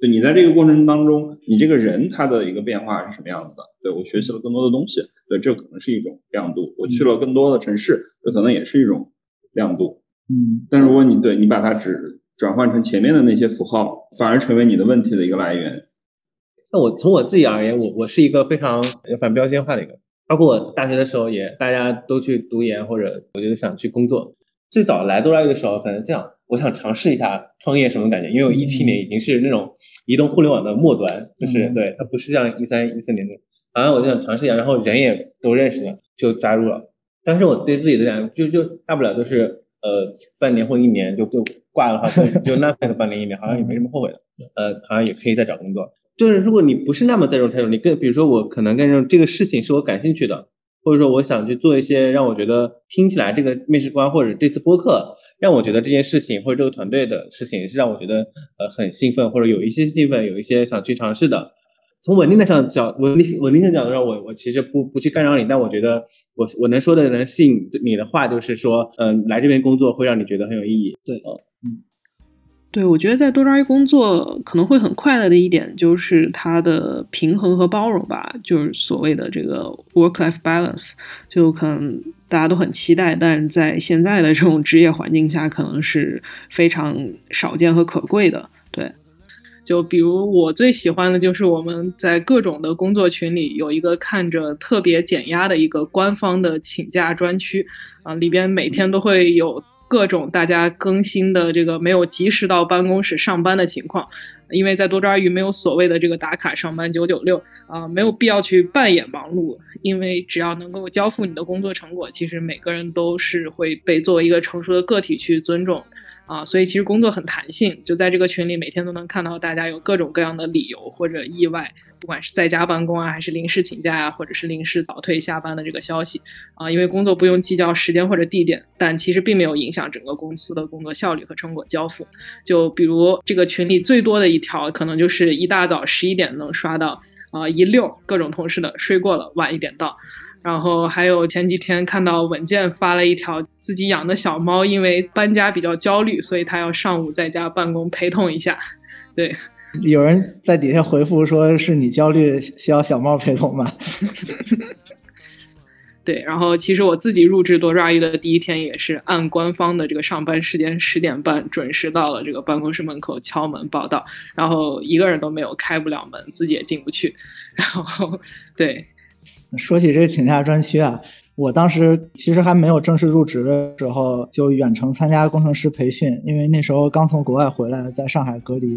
对你在这个过程当中，你这个人他的一个变化是什么样子的？对我学习了更多的东西，对，这可能是一种亮度。我去了更多的城市，这可能也是一种亮度。嗯，但如果你对你把它只转换成前面的那些符号，反而成为你的问题的一个来源。那我从我自己而言，我我是一个非常反标签化的一个，包括我大学的时候也大家都去读研或者我觉得想去工作。最早来多拉鱼的时候，可能这样，我想尝试一下创业什么感觉，因为我一七年已经是那种移动互联网的末端，就是对它不是像一三一四年的，反正我就想尝试一下，然后人也都认识了，就加入了。但是我对自己的讲，就就大不了就是呃半年或一年就就挂了的话，就就浪费了半年一年，好像也没什么后悔的，呃，好像也可以再找工作。就是如果你不是那么在这种态度，你更比如说我可能更认这个事情是我感兴趣的，或者说我想去做一些让我觉得听起来这个面试官或者这次播客让我觉得这件事情或者这个团队的事情是让我觉得呃很兴奋或者有一些兴奋，有一些想去尝试的。从稳定的上角稳定稳定的角度上，我我其实不不去干扰你，但我觉得我我能说的能吸引你的话就是说，嗯，来这边工作会让你觉得很有意义。对，嗯。对，我觉得在多抓鱼工作可能会很快乐的一点就是它的平衡和包容吧，就是所谓的这个 work-life balance，就可能大家都很期待，但在现在的这种职业环境下，可能是非常少见和可贵的。对，就比如我最喜欢的就是我们在各种的工作群里有一个看着特别减压的一个官方的请假专区啊，里边每天都会有。各种大家更新的这个没有及时到办公室上班的情况，因为在多抓鱼没有所谓的这个打卡上班九九六啊，没有必要去扮演忙碌，因为只要能够交付你的工作成果，其实每个人都是会被作为一个成熟的个体去尊重。啊，所以其实工作很弹性，就在这个群里，每天都能看到大家有各种各样的理由或者意外，不管是在家办公啊，还是临时请假呀，或者是临时早退下班的这个消息啊。因为工作不用计较时间或者地点，但其实并没有影响整个公司的工作效率和成果交付。就比如这个群里最多的一条，可能就是一大早十一点能刷到啊一溜各种同事的睡过了，晚一点到。然后还有前几天看到稳健发了一条，自己养的小猫因为搬家比较焦虑，所以他要上午在家办公陪同一下。对，有人在底下回复说是你焦虑需要小猫陪同吗？对，然后其实我自己入职多抓鱼的第一天也是按官方的这个上班时间十点半准时到了这个办公室门口敲门报道，然后一个人都没有开不了门，自己也进不去。然后对。说起这个请假专区啊，我当时其实还没有正式入职的时候，就远程参加工程师培训，因为那时候刚从国外回来，在上海隔离，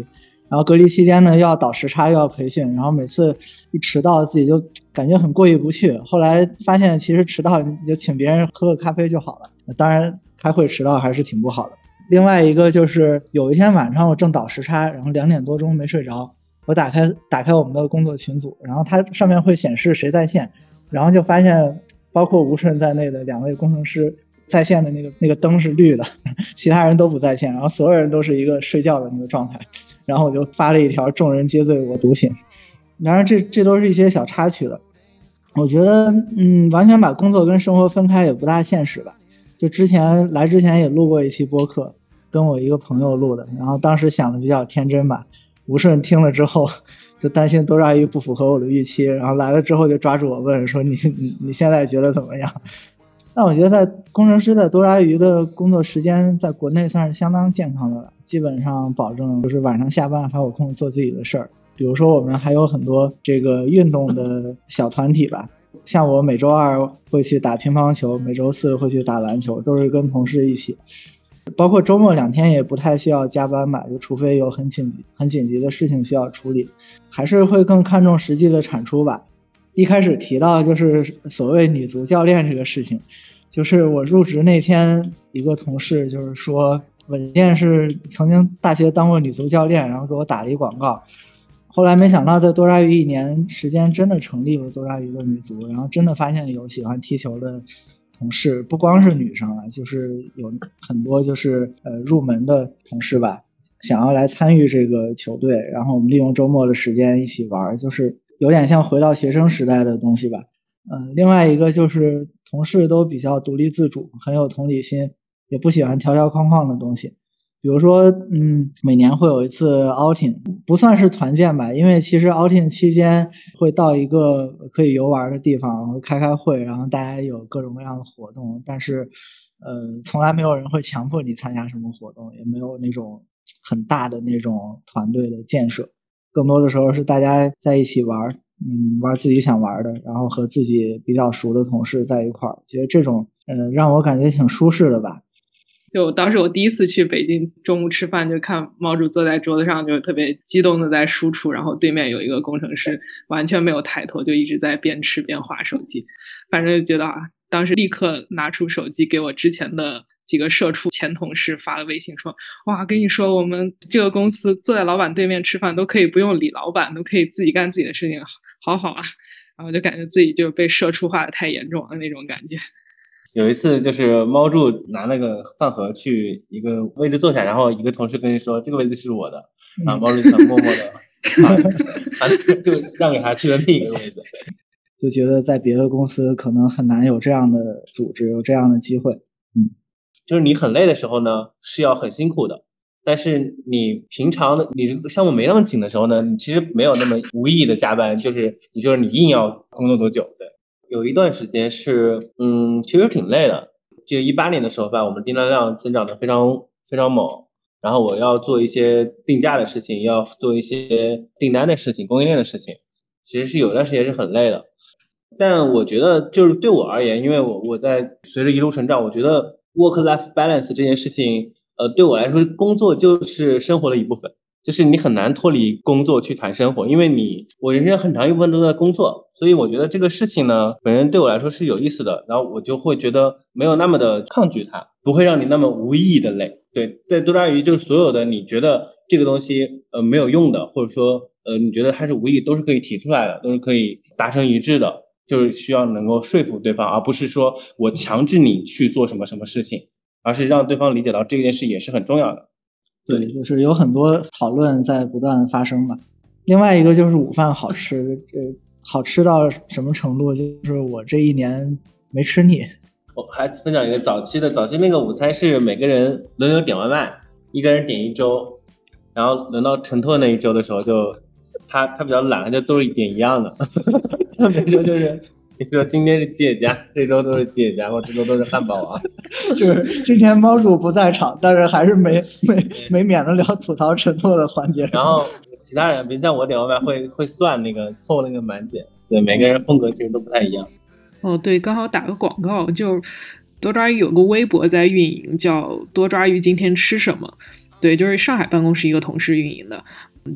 然后隔离期间呢，又要倒时差又要培训，然后每次一迟到自己就感觉很过意不去。后来发现其实迟到你就请别人喝个咖啡就好了，当然开会迟到还是挺不好的。另外一个就是有一天晚上我正倒时差，然后两点多钟没睡着。我打开打开我们的工作群组，然后它上面会显示谁在线，然后就发现包括吴顺在内的两位工程师在线的那个那个灯是绿的，其他人都不在线，然后所有人都是一个睡觉的那个状态，然后我就发了一条“众人皆醉我独醒”。当然这这都是一些小插曲了，我觉得嗯，完全把工作跟生活分开也不大现实吧。就之前来之前也录过一期播客，跟我一个朋友录的，然后当时想的比较天真吧。吴顺听了之后，就担心多抓鱼不符合我的预期，然后来了之后就抓住我问说：“ 你你你现在觉得怎么样？”那我觉得在工程师在多抓鱼的工作时间在国内算是相当健康的了，基本上保证就是晚上下班还有空做自己的事儿。比如说我们还有很多这个运动的小团体吧，像我每周二会去打乒乓球，每周四会去打篮球，都是跟同事一起。包括周末两天也不太需要加班吧，就除非有很紧急、很紧急的事情需要处理，还是会更看重实际的产出吧。一开始提到就是所谓女足教练这个事情，就是我入职那天，一个同事就是说，稳健是曾经大学当过女足教练，然后给我打了一广告。后来没想到在多抓鱼一年时间，真的成立了多抓鱼的女足，然后真的发现有喜欢踢球的。同事不光是女生了，就是有很多就是呃入门的同事吧，想要来参与这个球队，然后我们利用周末的时间一起玩，就是有点像回到学生时代的东西吧。嗯，另外一个就是同事都比较独立自主，很有同理心，也不喜欢条条框框的东西。比如说，嗯，每年会有一次 outing，不算是团建吧，因为其实 outing 期间会到一个可以游玩的地方，开开会，然后大家有各种各样的活动，但是，呃，从来没有人会强迫你参加什么活动，也没有那种很大的那种团队的建设，更多的时候是大家在一起玩，嗯，玩自己想玩的，然后和自己比较熟的同事在一块儿，觉得这种，嗯，让我感觉挺舒适的吧。就当时我第一次去北京，中午吃饭就看毛主坐在桌子上，就特别激动的在输出，然后对面有一个工程师完全没有抬头，就一直在边吃边划手机，反正就觉得啊，当时立刻拿出手机给我之前的。几个社畜前同事发了微信说：“哇，跟你说，我们这个公司坐在老板对面吃饭都可以不用理老板，都可以自己干自己的事情，好好啊。”然后就感觉自己就被社畜化的太严重了那种感觉。有一次就是猫柱拿那个饭盒去一个位置坐下，然后一个同事跟你说：“这个位置是我的。”然后，猫柱想默默的，啊，就让给他去了另一个位置。就觉得在别的公司可能很难有这样的组织，有这样的机会。嗯。就是你很累的时候呢，是要很辛苦的。但是你平常的你项目没那么紧的时候呢，你其实没有那么无意义的加班，就是你就是你硬要工作多久。对，有一段时间是，嗯，其实挺累的。就一八年的时候吧，我们订单量增长的非常非常猛，然后我要做一些定价的事情，要做一些订单的事情，供应链的事情，其实是有段时间是很累的。但我觉得就是对我而言，因为我我在随着一路成长，我觉得。Work-life balance 这件事情，呃，对我来说，工作就是生活的一部分，就是你很难脱离工作去谈生活，因为你我人生很长一部分都在工作，所以我觉得这个事情呢，本身对我来说是有意思的，然后我就会觉得没有那么的抗拒它，不会让你那么无意义的累。对，在多抓鱼就是所有的你觉得这个东西呃没有用的，或者说呃你觉得它是无意义，都是可以提出来的，都是可以达成一致的。就是需要能够说服对方，而不是说我强制你去做什么什么事情，而是让对方理解到这件事也是很重要的。对，就是有很多讨论在不断发生吧。另外一个就是午饭好吃，这好吃到什么程度？就是我这一年没吃腻。我还分享一个早期的，早期那个午餐是每个人轮流点外卖，一个人点一周，然后轮到陈拓那一周的时候，就他他比较懒，他就都是点一样的。他每周就是，你说今天是吉野家，这周都是吉野家，我这周都是汉堡啊。就是今天猫主不在场，但是还是没没没免得了吐槽陈拓的环节。然后其他人，比如像我点外卖会会算那个凑那个满减，对每个人风格其实都不太一样。哦，对，刚好打个广告，就多抓鱼有个微博在运营，叫多抓鱼今天吃什么？对，就是上海办公室一个同事运营的。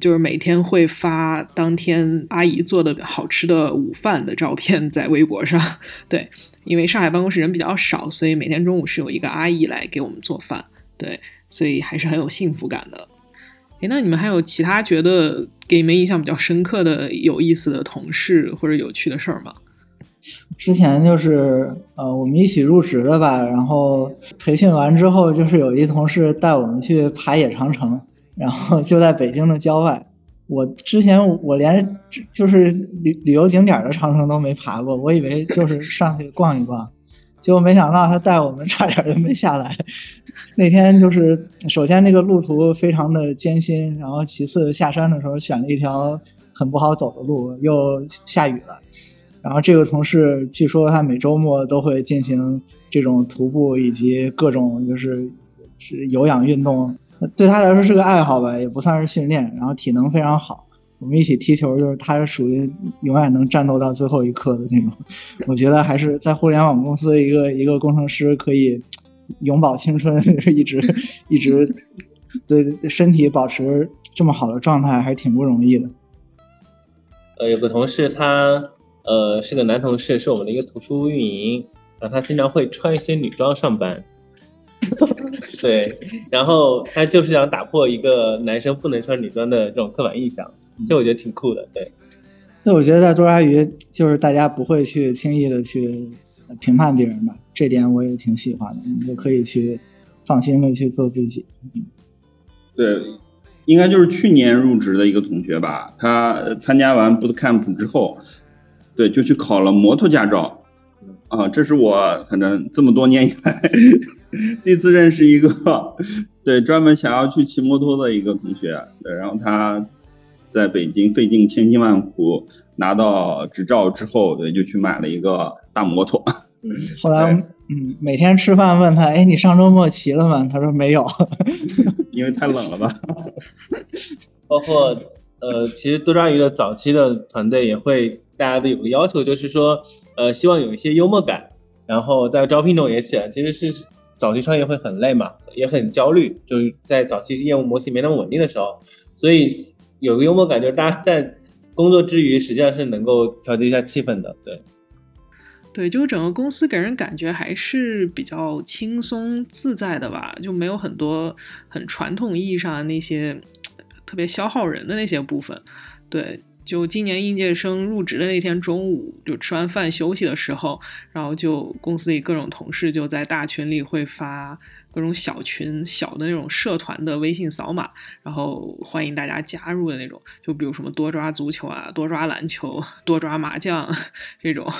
就是每天会发当天阿姨做的好吃的午饭的照片在微博上，对，因为上海办公室人比较少，所以每天中午是有一个阿姨来给我们做饭，对，所以还是很有幸福感的。哎，那你们还有其他觉得给你们印象比较深刻的、有意思的同事或者有趣的事儿吗？之前就是呃，我们一起入职的吧，然后培训完之后，就是有一同事带我们去爬野长城。然后就在北京的郊外，我之前我连就是旅旅游景点的长城都没爬过，我以为就是上去逛一逛，结果没想到他带我们差点就没下来。那天就是首先那个路途非常的艰辛，然后其次下山的时候选了一条很不好走的路，又下雨了。然后这个同事据说他每周末都会进行这种徒步以及各种就是是有氧运动。对他来说是个爱好吧，也不算是训练。然后体能非常好，我们一起踢球，就是他是属于永远能战斗到最后一刻的那种。我觉得还是在互联网公司一个一个工程师可以永葆青春，一直一直对身体保持这么好的状态，还挺不容易的。呃，有个同事他呃是个男同事，是我们的一个图书运营，然后他经常会穿一些女装上班。对，然后他就是想打破一个男生不能穿女装的这种刻板印象，这我觉得挺酷的。对，那我觉得在多抓鱼就是大家不会去轻易的去评判别人吧，这点我也挺喜欢的，你就可以去放心的去做自己。对，应该就是去年入职的一个同学吧，他参加完 boot camp 之后，对，就去考了摩托驾照。啊，这是我反正这么多年以来 第一次认识一个 对专门想要去骑摩托的一个同学。对，然后他在北京费尽千辛万苦拿到执照之后，对，就去买了一个大摩托。后来，嗯，每天吃饭问他，哎，你上周末骑了吗？他说没有。因为太冷了吧？包括呃，其实多抓鱼的早期的团队也会，大家都有个要求，就是说呃，希望有一些幽默感。然后在招聘中也写，其实是早期创业会很累嘛，也很焦虑，就是在早期业务模型没那么稳定的时候，所以有个幽默感，就是大家在工作之余实际上是能够调节一下气氛的，对。对，就整个公司给人感觉还是比较轻松自在的吧，就没有很多很传统意义上的那些特别消耗人的那些部分。对，就今年应届生入职的那天中午，就吃完饭休息的时候，然后就公司里各种同事就在大群里会发各种小群、小的那种社团的微信扫码，然后欢迎大家加入的那种。就比如什么多抓足球啊、多抓篮球、多抓麻将这种。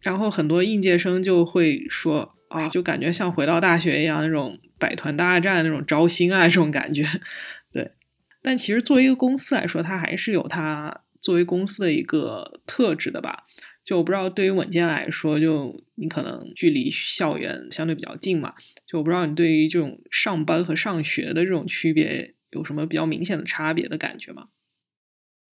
然后很多应届生就会说啊，就感觉像回到大学一样那种百团大战那种招新啊这种感觉，对。但其实作为一个公司来说，它还是有它作为公司的一个特质的吧。就我不知道对于稳健来说，就你可能距离校园相对比较近嘛，就我不知道你对于这种上班和上学的这种区别有什么比较明显的差别的感觉吗？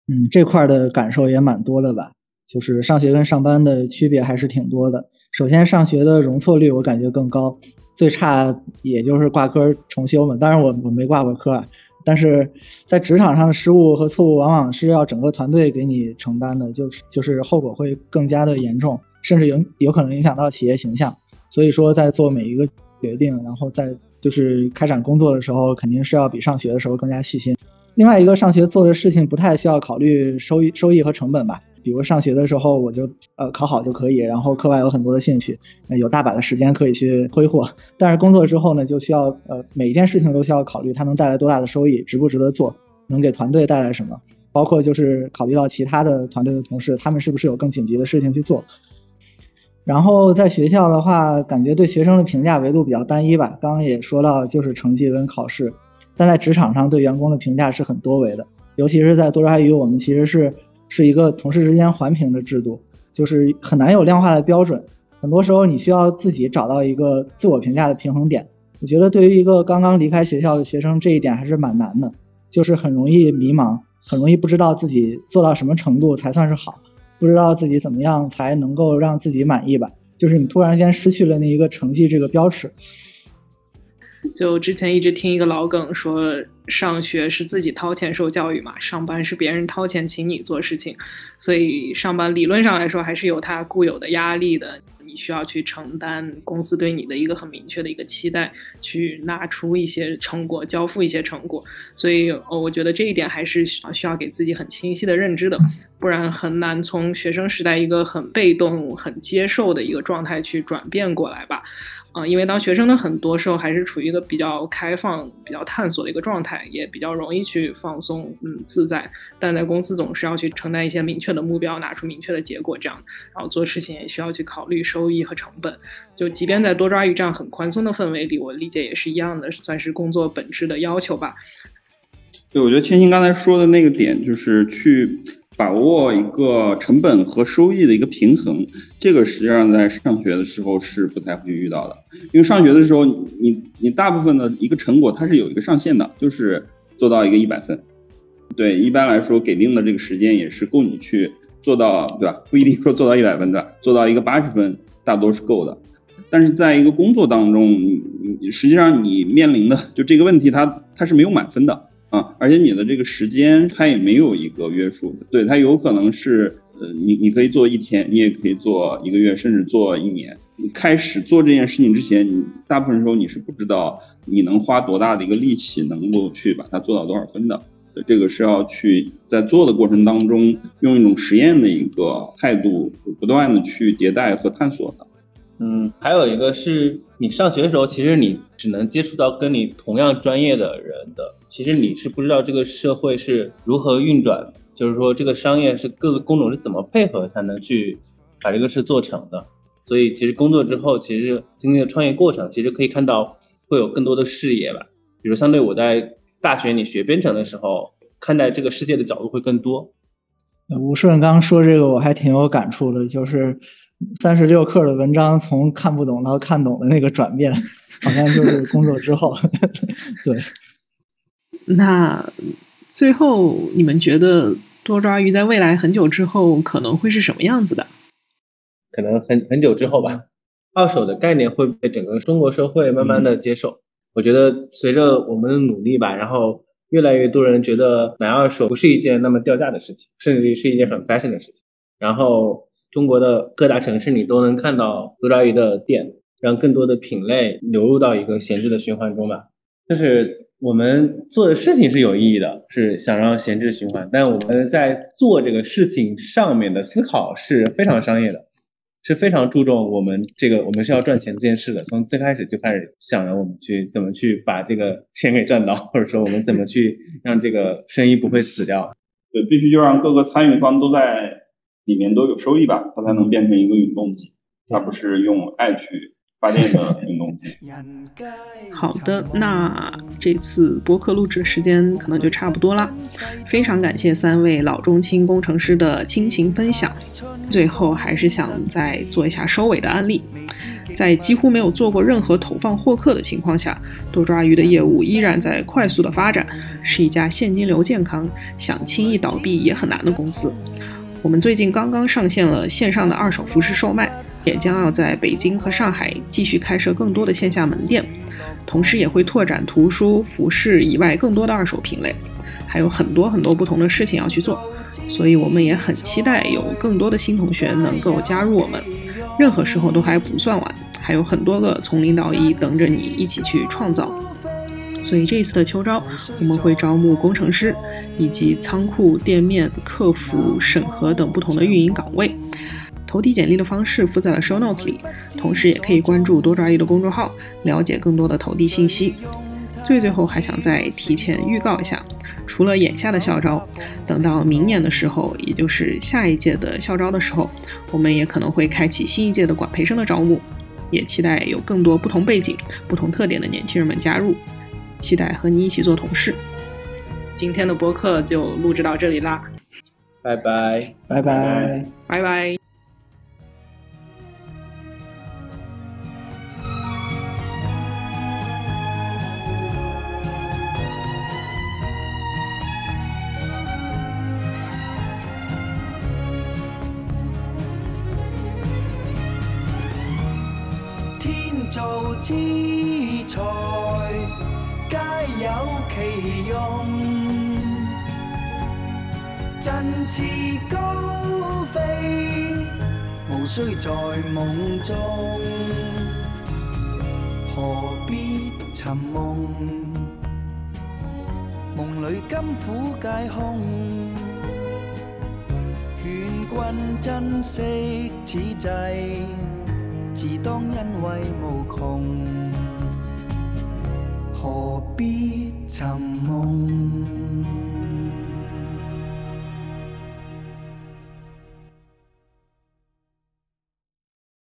嗯，这块的感受也蛮多的吧。就是上学跟上班的区别还是挺多的。首先，上学的容错率我感觉更高，最差也就是挂科重修嘛。当然，我我没挂过科。但是在职场上的失误和错误，往往是要整个团队给你承担的，就是就是后果会更加的严重，甚至有有可能影响到企业形象。所以说，在做每一个决定，然后在就是开展工作的时候，肯定是要比上学的时候更加细心。另外一个，上学做的事情不太需要考虑收益、收益和成本吧。比如上学的时候，我就呃考好就可以，然后课外有很多的兴趣，有大把的时间可以去挥霍。但是工作之后呢，就需要呃每一件事情都需要考虑它能带来多大的收益，值不值得做，能给团队带来什么，包括就是考虑到其他的团队的同事，他们是不是有更紧急的事情去做。然后在学校的话，感觉对学生的评价维度比较单一吧。刚刚也说到，就是成绩跟考试，但在职场上对员工的评价是很多维的，尤其是在多抓鱼，我们其实是。是一个同事之间环评的制度，就是很难有量化的标准，很多时候你需要自己找到一个自我评价的平衡点。我觉得对于一个刚刚离开学校的学生，这一点还是蛮难的，就是很容易迷茫，很容易不知道自己做到什么程度才算是好，不知道自己怎么样才能够让自己满意吧。就是你突然间失去了那一个成绩这个标尺。就之前一直听一个老梗说，上学是自己掏钱受教育嘛，上班是别人掏钱请你做事情，所以上班理论上来说还是有它固有的压力的，你需要去承担公司对你的一个很明确的一个期待，去拿出一些成果，交付一些成果，所以我觉得这一点还是需要给自己很清晰的认知的，不然很难从学生时代一个很被动、很接受的一个状态去转变过来吧。啊，因为当学生的很多时候还是处于一个比较开放、比较探索的一个状态，也比较容易去放松、嗯自在。但在公司总是要去承担一些明确的目标，拿出明确的结果，这样，然后做事情也需要去考虑收益和成本。就即便在多抓鱼这样很宽松的氛围里，我理解也是一样的，算是工作本质的要求吧。对，我觉得天星刚才说的那个点就是去。把握一个成本和收益的一个平衡，这个实际上在上学的时候是不太会遇到的。因为上学的时候，你你大部分的一个成果它是有一个上限的，就是做到一个一百分。对，一般来说给定的这个时间也是够你去做到，对吧？不一定说做到一百分的，做到一个八十分，大多是够的。但是在一个工作当中，你实际上你面临的就这个问题，它它是没有满分的。啊，而且你的这个时间它也没有一个约束的，对它有可能是，呃，你你可以做一天，你也可以做一个月，甚至做一年。你开始做这件事情之前，你大部分时候你是不知道你能花多大的一个力气，能够去把它做到多少分的。这个是要去在做的过程当中，用一种实验的一个态度，不断的去迭代和探索的。嗯，还有一个是你上学的时候，其实你只能接触到跟你同样专业的人的，其实你是不知道这个社会是如何运转，就是说这个商业是各个工种是怎么配合才能去把这个事做成的。所以其实工作之后，其实经历了创业过程，其实可以看到会有更多的视野吧。比如相对我在大学里学编程的时候，看待这个世界的角度会更多。吴顺刚说这个我还挺有感触的，就是。三十六课的文章从看不懂到看懂的那个转变，好像就是工作之后。对，那最后你们觉得多抓鱼在未来很久之后可能会是什么样子的？可能很很久之后吧，二手的概念会被整个中国社会慢慢的接受。我觉得随着我们的努力吧，然后越来越多人觉得买二手不是一件那么掉价的事情，甚至是一件很 fashion 的事情。然后中国的各大城市你都能看到多抓鱼的店，让更多的品类流入到一个闲置的循环中吧。就是我们做的事情是有意义的，是想让闲置循环，但我们在做这个事情上面的思考是非常商业的。是非常注重我们这个，我们是要赚钱这件事的。从最开始就开始想着我们去怎么去把这个钱给赚到，或者说我们怎么去让这个生意不会死掉。对，必须就让各个参与方都在里面都有收益吧，它才能变成一个永动机，它不是用爱去。发电的 永动机。好的，那这次播客录制时间可能就差不多了。非常感谢三位老中青工程师的倾情分享。最后还是想再做一下收尾的案例。在几乎没有做过任何投放获客的情况下，多抓鱼的业务依然在快速的发展，是一家现金流健康、想轻易倒闭也很难的公司。我们最近刚刚上线了线上的二手服饰售卖。也将要在北京和上海继续开设更多的线下门店，同时也会拓展图书、服饰以外更多的二手品类，还有很多很多不同的事情要去做，所以我们也很期待有更多的新同学能够加入我们。任何时候都还不算晚，还有很多个从零到一等着你一起去创造。所以这一次的秋招，我们会招募工程师，以及仓库、店面、客服、审核等不同的运营岗位。投递简历的方式附在了 show notes 里，同时也可以关注多抓鱼的公众号，了解更多的投递信息。最最后还想再提前预告一下，除了眼下的校招，等到明年的时候，也就是下一届的校招的时候，我们也可能会开启新一届的管培生的招募，也期待有更多不同背景、不同特点的年轻人们加入，期待和你一起做同事。今天的播客就录制到这里啦，拜拜，拜拜，拜拜。天造之才皆有其用，振翅高飞，无需在梦中，何必寻梦？梦里甘苦皆空，劝君珍惜此际。自当因为无穷，何必寻梦